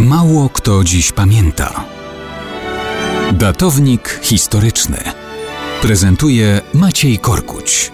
Mało kto dziś pamięta. Datownik historyczny prezentuje Maciej Korkuć.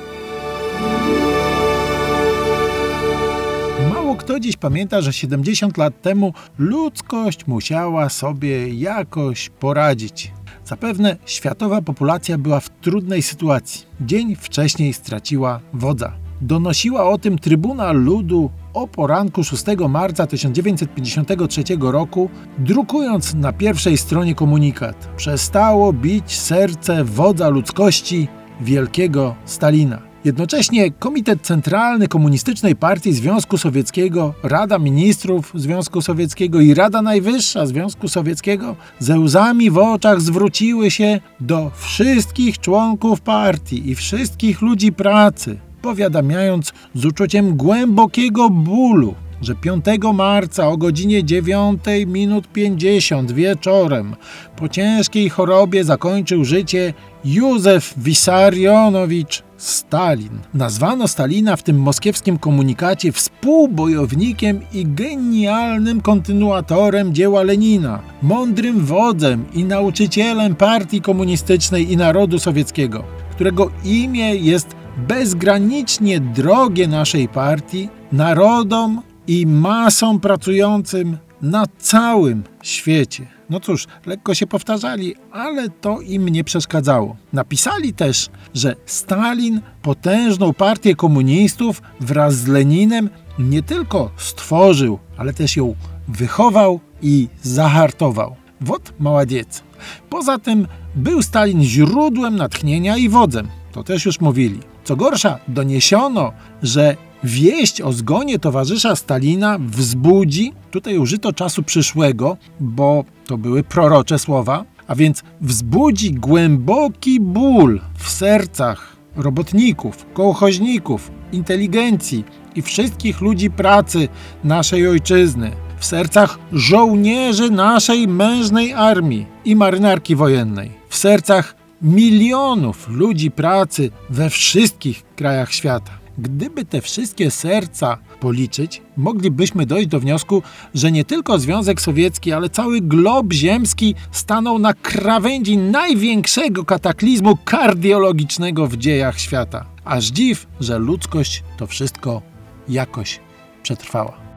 Mało kto dziś pamięta, że 70 lat temu ludzkość musiała sobie jakoś poradzić. Zapewne światowa populacja była w trudnej sytuacji. Dzień wcześniej straciła wodza. Donosiła o tym Trybuna Ludu o poranku 6 marca 1953 roku, drukując na pierwszej stronie komunikat: Przestało bić serce wodza ludzkości, wielkiego Stalina. Jednocześnie Komitet Centralny Komunistycznej Partii Związku Sowieckiego, Rada Ministrów Związku Sowieckiego i Rada Najwyższa Związku Sowieckiego ze łzami w oczach zwróciły się do wszystkich członków partii i wszystkich ludzi pracy, powiadamiając z uczuciem głębokiego bólu, że 5 marca o godzinie 9 minut 50 wieczorem po ciężkiej chorobie zakończył życie Józef Wisarionowicz Stalin. Nazwano Stalina w tym moskiewskim komunikacie współbojownikiem i genialnym kontynuatorem dzieła Lenina, mądrym wodzem i nauczycielem partii komunistycznej i narodu sowieckiego, którego imię jest bezgranicznie drogie naszej partii, narodom i masom pracującym na całym świecie. No cóż, lekko się powtarzali, ale to im nie przeszkadzało. Napisali też, że Stalin potężną partię komunistów wraz z Leninem nie tylko stworzył, ale też ją wychował i zahartował. Wod maładziec. Poza tym był Stalin źródłem natchnienia i wodzem. To też już mówili. Co gorsza, doniesiono, że wieść o zgonie towarzysza Stalina wzbudzi, tutaj użyto czasu przyszłego, bo to były prorocze słowa, a więc wzbudzi głęboki ból w sercach robotników, kołchoźników, inteligencji i wszystkich ludzi pracy naszej ojczyzny, w sercach żołnierzy naszej mężnej armii i marynarki wojennej, w sercach milionów ludzi pracy we wszystkich krajach świata. Gdyby te wszystkie serca policzyć, moglibyśmy dojść do wniosku, że nie tylko Związek Sowiecki, ale cały glob ziemski stanął na krawędzi największego kataklizmu kardiologicznego w dziejach świata. Aż dziw, że ludzkość to wszystko jakoś przetrwała.